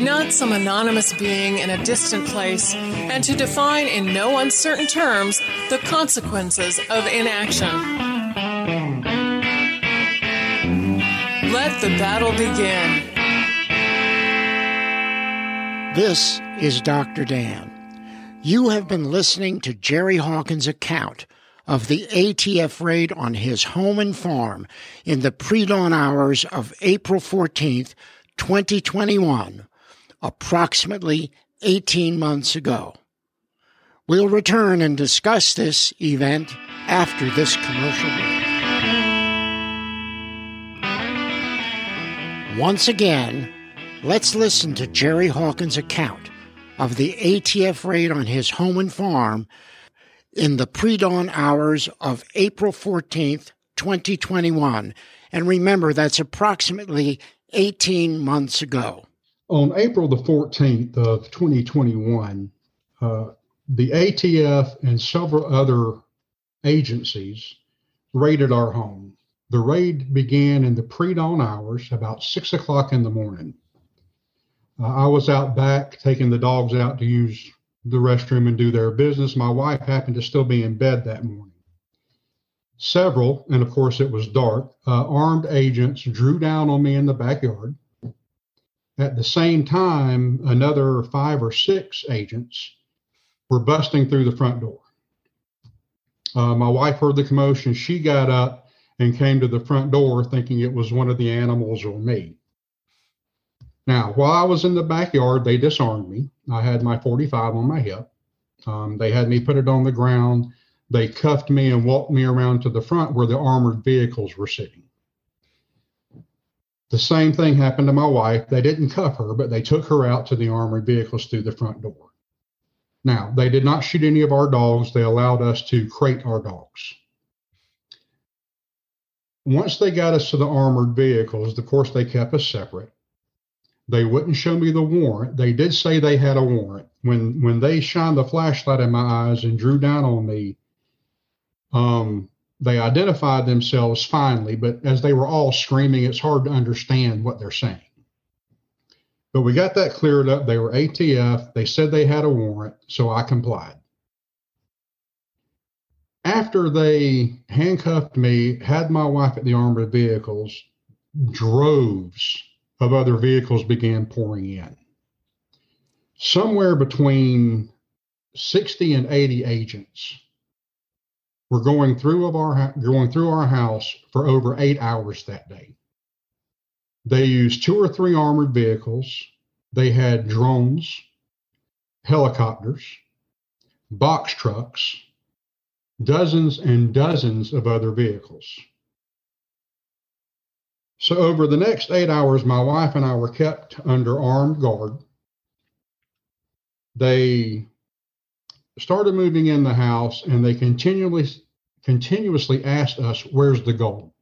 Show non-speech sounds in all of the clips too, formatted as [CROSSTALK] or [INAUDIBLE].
not some anonymous being in a distant place, and to define in no uncertain terms the consequences of inaction. Let the battle begin. This is Dr. Dan. You have been listening to Jerry Hawkins' account of the ATF raid on his home and farm in the pre dawn hours of April 14th, 2021 approximately 18 months ago. We'll return and discuss this event after this commercial break. Once again, let's listen to Jerry Hawkins' account of the ATF raid on his home and farm in the pre dawn hours of April 14th, 2021. And remember, that's approximately 18 months ago on April the 14th of 2021, uh, the ATF and several other agencies raided our home. The raid began in the pre dawn hours, about six o'clock in the morning. Uh, I was out back taking the dogs out to use the restroom and do their business. My wife happened to still be in bed that morning. Several, and of course it was dark, uh, armed agents drew down on me in the backyard at the same time, another five or six agents were busting through the front door. Uh, my wife heard the commotion. She got up and came to the front door thinking it was one of the animals or me. Now, while I was in the backyard, they disarmed me. I had my 45 on my hip. Um, they had me put it on the ground. They cuffed me and walked me around to the front where the armored vehicles were sitting. The same thing happened to my wife. They didn't cuff her, but they took her out to the armored vehicles through the front door. Now, they did not shoot any of our dogs. They allowed us to crate our dogs. Once they got us to the armored vehicles, of course, they kept us separate. They wouldn't show me the warrant. They did say they had a warrant. When when they shined the flashlight in my eyes and drew down on me, um, they identified themselves finally, but as they were all screaming, it's hard to understand what they're saying. But we got that cleared up. They were ATF. They said they had a warrant, so I complied. After they handcuffed me, had my wife at the armored vehicles, droves of other vehicles began pouring in. Somewhere between 60 and 80 agents were going through of our going through our house for over eight hours that day. They used two or three armored vehicles. They had drones, helicopters, box trucks, dozens and dozens of other vehicles. So, over the next eight hours, my wife and I were kept under armed guard. They started moving in the house and they continually continuously asked us where's the gold?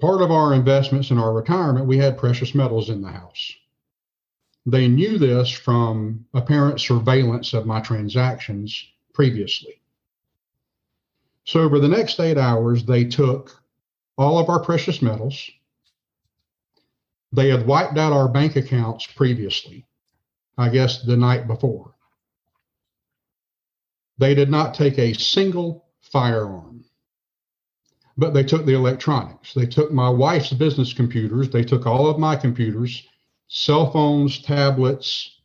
Part of our investments in our retirement we had precious metals in the house. They knew this from apparent surveillance of my transactions previously. So over the next eight hours they took all of our precious metals. They had wiped out our bank accounts previously i guess the night before. They did not take a single firearm. But they took the electronics. They took my wife's business computers. They took all of my computers, cell phones, tablets,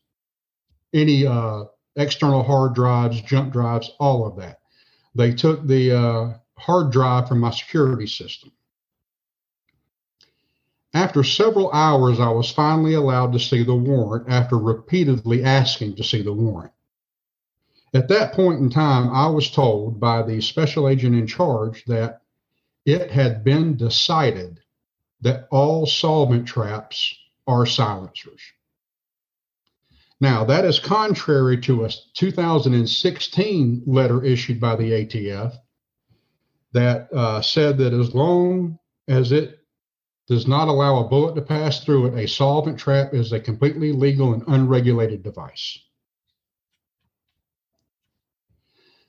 any uh, external hard drives, jump drives, all of that. They took the uh, hard drive from my security system. After several hours, I was finally allowed to see the warrant after repeatedly asking to see the warrant. At that point in time, I was told by the special agent in charge that it had been decided that all solvent traps are silencers. Now, that is contrary to a 2016 letter issued by the ATF that uh, said that as long as it does not allow a bullet to pass through it, a solvent trap is a completely legal and unregulated device.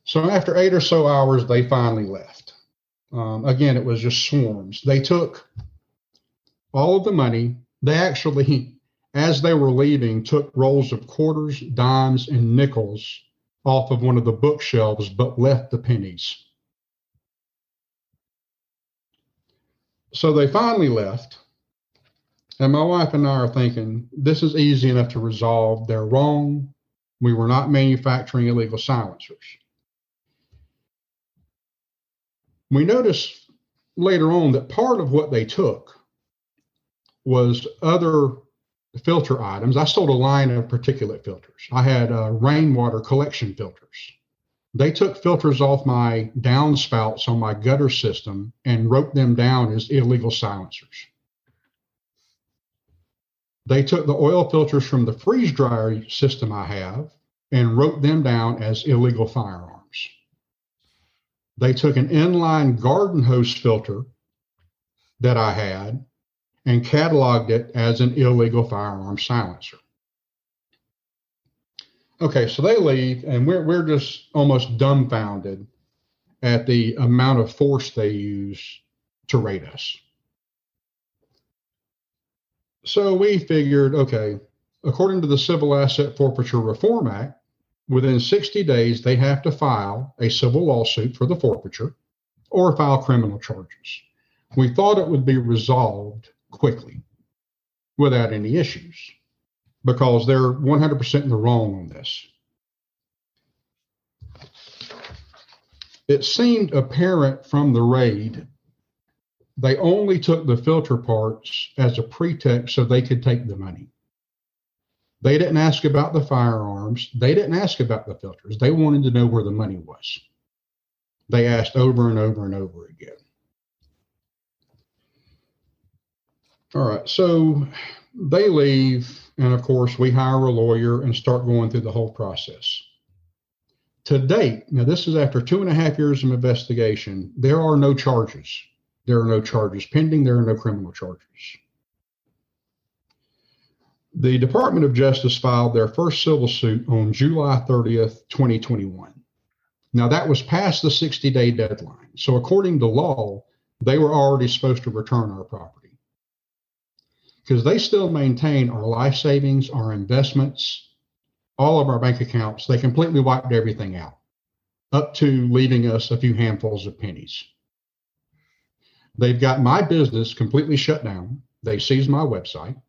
So after eight or so hours, they finally left. Um, again, it was just swarms. They took all of the money. They actually, [LAUGHS] as they were leaving, took rolls of quarters, dimes, and nickels off of one of the bookshelves, but left the pennies. So they finally left. And my wife and I are thinking, this is easy enough to resolve. They're wrong. We were not manufacturing illegal silencers. We noticed later on that part of what they took was other filter items. I sold a line of particulate filters. I had uh, rainwater collection filters. They took filters off my downspouts on my gutter system and wrote them down as illegal silencers. They took the oil filters from the freeze dryer system I have and wrote them down as illegal firearms. They took an inline garden hose filter that I had and cataloged it as an illegal firearm silencer. Okay, so they leave, and we're we're just almost dumbfounded at the amount of force they use to raid us. So we figured, okay, according to the Civil Asset Forfeiture Reform Act, within 60 days they have to file a civil lawsuit for the forfeiture or file criminal charges. We thought it would be resolved quickly without any issues because they're 100% in the wrong on this. It seemed apparent from the raid they only took the filter parts as a pretext so they could take the money. They didn't ask about the firearms. They didn't ask about the filters. They wanted to know where the money was. They asked over and over and over again. All right, so they leave, and of course, we hire a lawyer and start going through the whole process. To date, now this is after two and a half years of investigation, there are no charges. There are no charges pending, there are no criminal charges. The Department of Justice filed their first civil suit on July 30th, 2021. Now, that was past the 60 day deadline. So, according to law, they were already supposed to return our property because they still maintain our life savings, our investments, all of our bank accounts. They completely wiped everything out, up to leaving us a few handfuls of pennies. They've got my business completely shut down. They seized my website.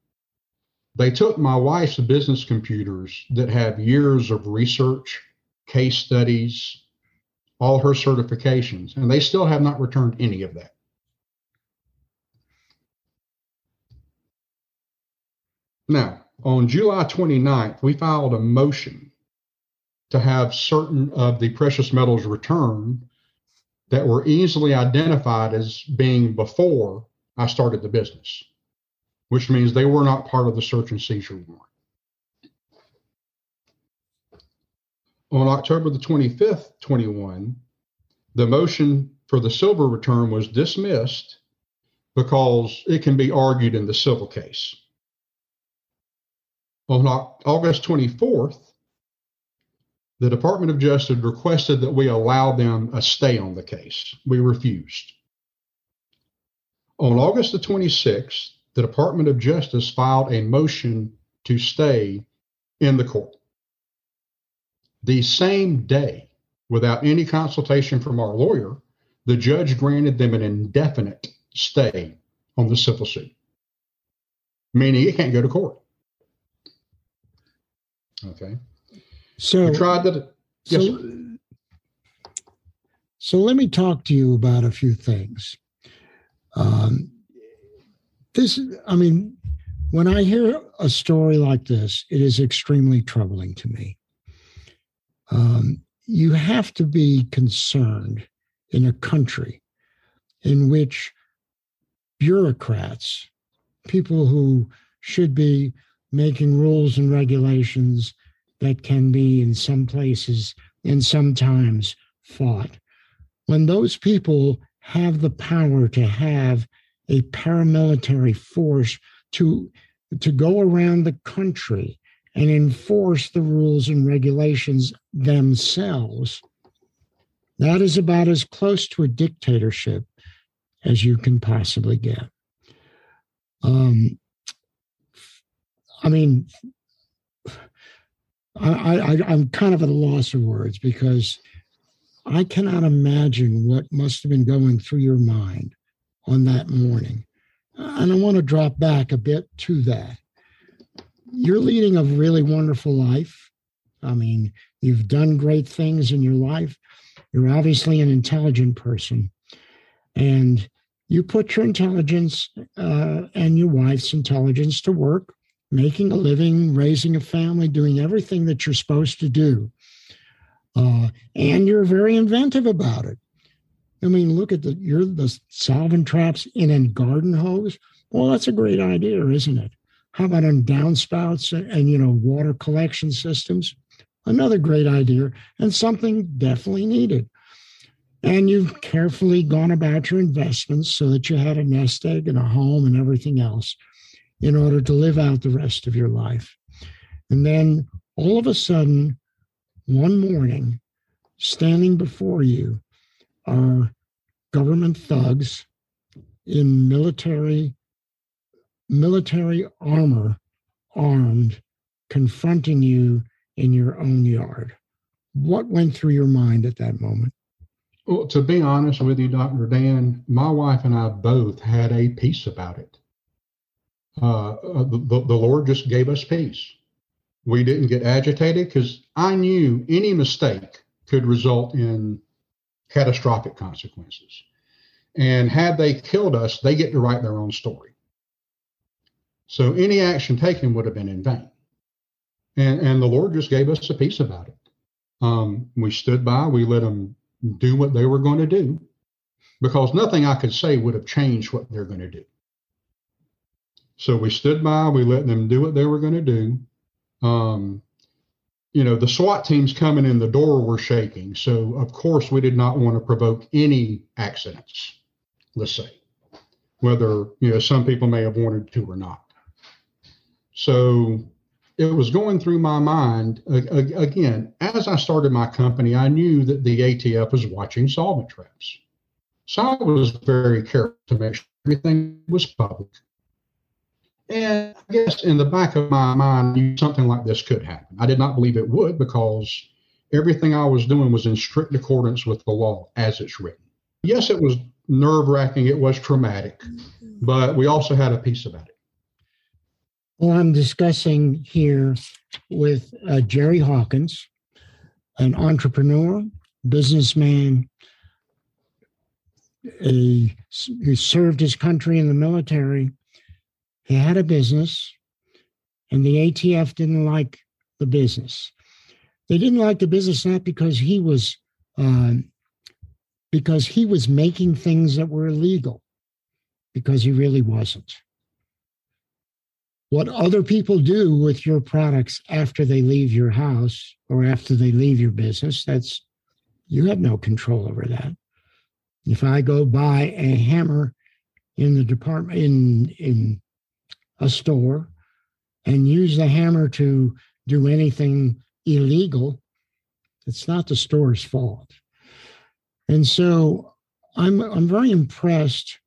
They took my wife's business computers that have years of research, case studies, all her certifications, and they still have not returned any of that. Now, on July 29th, we filed a motion to have certain of the precious metals returned that were easily identified as being before I started the business, which means they were not part of the search and seizure warrant. On October the 25th, 21, the motion for the silver return was dismissed because it can be argued in the civil case. On August 24th, the Department of Justice requested that we allow them a stay on the case. We refused. On August the 26th, the Department of Justice filed a motion to stay in the court. The same day, without any consultation from our lawyer, the judge granted them an indefinite stay on the civil suit, meaning it can't go to court. Okay. So we tried. Yes. So, so let me talk to you about a few things. Um, this, I mean, when I hear a story like this, it is extremely troubling to me. Um, you have to be concerned in a country in which bureaucrats, people who should be making rules and regulations that can be in some places and sometimes fought, when those people have the power to have a paramilitary force to to go around the country and enforce the rules and regulations themselves. That is about as close to a dictatorship as you can possibly get. Um, i mean I, I, i'm kind of at a loss of words because i cannot imagine what must have been going through your mind on that morning. And I want to drop back a bit to that. You're leading a really wonderful life. I mean, you've done great things in your life. You're obviously an intelligent person. And you put your intelligence uh, and your wife's intelligence to work, making a living, raising a family, doing everything that you're supposed to do. Uh, and you're very inventive about it. I mean, look at the you're the solvent traps in a garden hose. Well, that's a great idea, isn't it? How about on downspouts and, and you know water collection systems? Another great idea and something definitely needed. And you've carefully gone about your investments so that you had a nest egg and a home and everything else in order to live out the rest of your life. And then all of a sudden, one morning, standing before you are government thugs in military military armor armed confronting you in your own yard. What went through your mind at that moment? Well to be honest with you dr dan my wife and i both had a peace about it. Uh, uh the, the lord just gave us peace. We didn't get agitated because i knew any mistake could result in catastrophic consequences. And had they killed us, they get to write their own story. So any action taken would have been in vain. And, and the Lord just gave us a peace about it. Um, we stood by, we let them do what they were going to do because nothing I could say would have changed what they're going to do. So we stood by, we let them do what they were going to do. Um, you know, the SWAT teams coming in the door were shaking. So, of course, we did not want to provoke any accidents, let's say, whether, you know, some people may have wanted to or not. So, it was going through my mind again, as I started my company, I knew that the ATF was watching solvent traps. So, I was very careful to make sure everything was public and I guess in the back of my mind, something like this could happen. I did not believe it would because everything I was doing was in strict accordance with the law as it's written. Yes, it was nerve wracking, it was traumatic, but we also had a peace about it. Well, I'm discussing here with uh, Jerry Hawkins, an entrepreneur, businessman, a, who served his country in the military he had a business, and the ATF didn't like the business. They didn't like the business not because he was uh, because he was making things that were illegal, because he really wasn't. What other people do with your products after they leave your house or after they leave your business, that's you have no control over that. If I go buy a hammer in the department in in a store and use the hammer to do anything illegal, it's not the store's fault. And so I'm I'm very impressed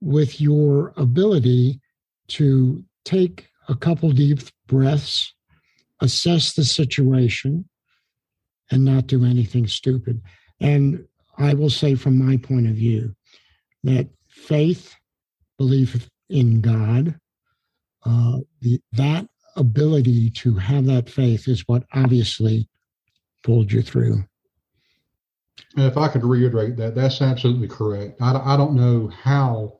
with your ability to take a couple deep breaths, assess the situation, and not do anything stupid. And I will say from my point of view that faith, belief in God, uh, the, that ability to have that faith is what obviously pulled you through. if I could reiterate that, that's absolutely correct. I, I don't know how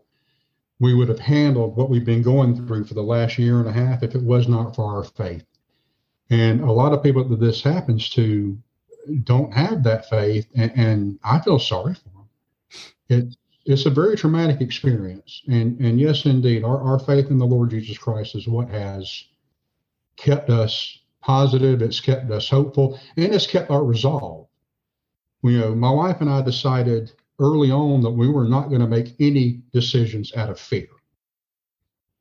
we would have handled what we've been going through for the last year and a half if it was not for our faith. And a lot of people that this happens to don't have that faith, and, and I feel sorry for them. It's a very traumatic experience. And, and yes, indeed, our, our faith in the Lord Jesus Christ is what has kept us positive, it's kept us hopeful, and it's kept our resolve. You know, my wife and I decided early on that we were not going to make any decisions out of fear.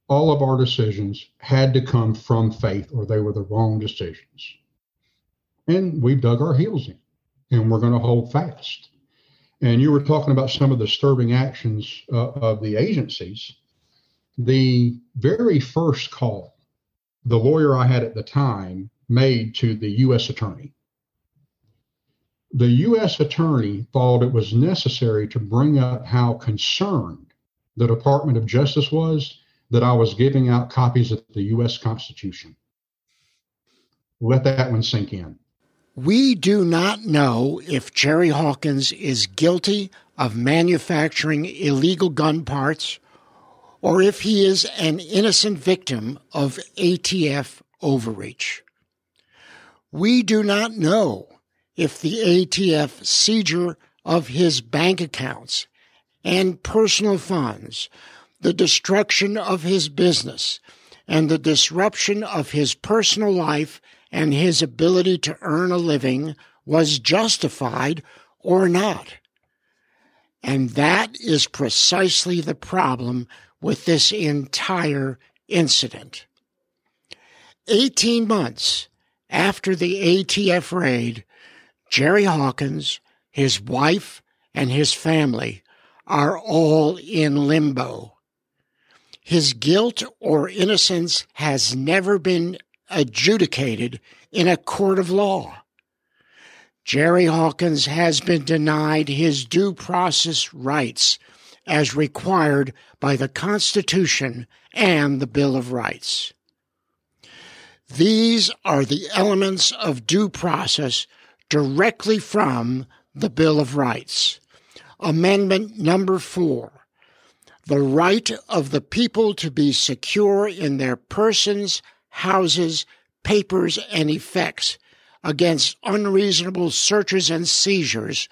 All of our decisions had to come from faith, or they were the wrong decisions. And we've dug our heels in, and we're going to hold fast. And you were talking about some of the disturbing actions uh, of the agencies. The very first call the lawyer I had at the time made to the U.S. attorney the U.S. attorney thought it was necessary to bring up how concerned the Department of Justice was that I was giving out copies of the U.S. Constitution. Let that one sink in. We do not know if Jerry Hawkins is guilty of manufacturing illegal gun parts or if he is an innocent victim of ATF overreach. We do not know if the ATF seizure of his bank accounts and personal funds, the destruction of his business, and the disruption of his personal life and his ability to earn a living was justified or not. And that is precisely the problem with this entire incident. 18 months after the ATF raid, Jerry Hawkins, his wife, and his family are all in limbo. His guilt or innocence has never been adjudicated in a court of law. Jerry Hawkins has been denied his due process rights as required by the Constitution and the Bill of Rights. These are the elements of due process directly from the Bill of Rights. Amendment number four. The right of the people to be secure in their persons, houses, papers, and effects against unreasonable searches and seizures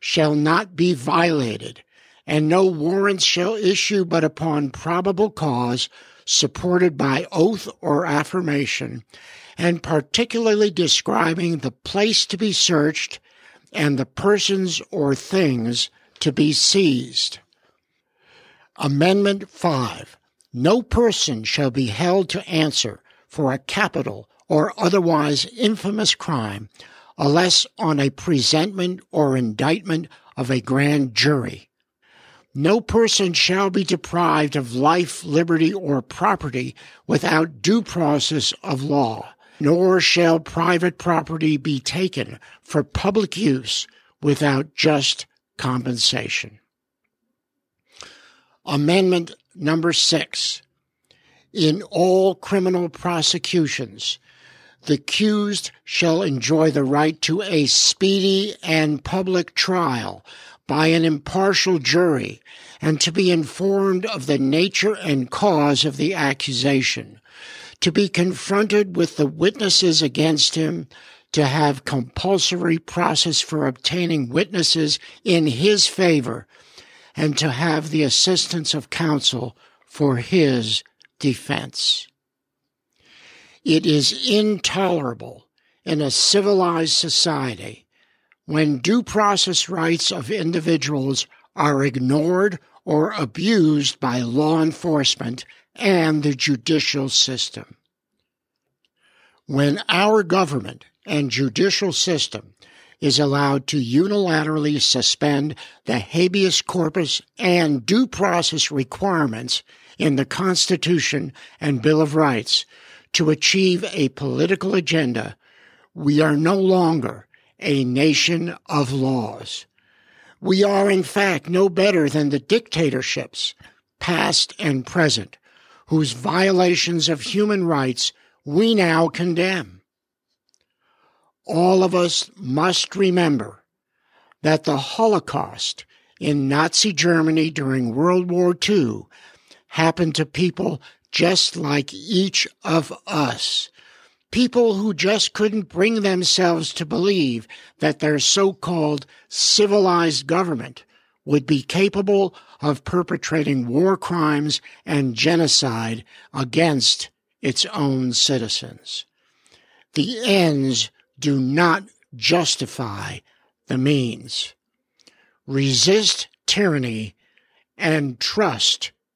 shall not be violated, and no warrants shall issue but upon probable cause supported by oath or affirmation, and particularly describing the place to be searched and the persons or things to be seized. Amendment 5. No person shall be held to answer for a capital or otherwise infamous crime unless on a presentment or indictment of a grand jury. No person shall be deprived of life, liberty, or property without due process of law nor shall private property be taken for public use without just compensation. Amendment number six. In all criminal prosecutions, the accused shall enjoy the right to a speedy and public trial by an impartial jury and to be informed of the nature and cause of the accusation to be confronted with the witnesses against him, to have compulsory process for obtaining witnesses in his favor, and to have the assistance of counsel for his defense. It is intolerable in a civilized society when due process rights of individuals are ignored or abused by law enforcement and the judicial system. When our government and judicial system is allowed to unilaterally suspend the habeas corpus and due process requirements in the Constitution and Bill of Rights to achieve a political agenda, we are no longer a nation of laws. We are, in fact, no better than the dictatorships, past and present, whose violations of human rights we now condemn. All of us must remember that the Holocaust in Nazi Germany during World War II happen to people just like each of us. People who just couldn't bring themselves to believe that their so-called civilized government would be capable of perpetrating war crimes and genocide against its own citizens. The ends do not justify the means. Resist tyranny and trust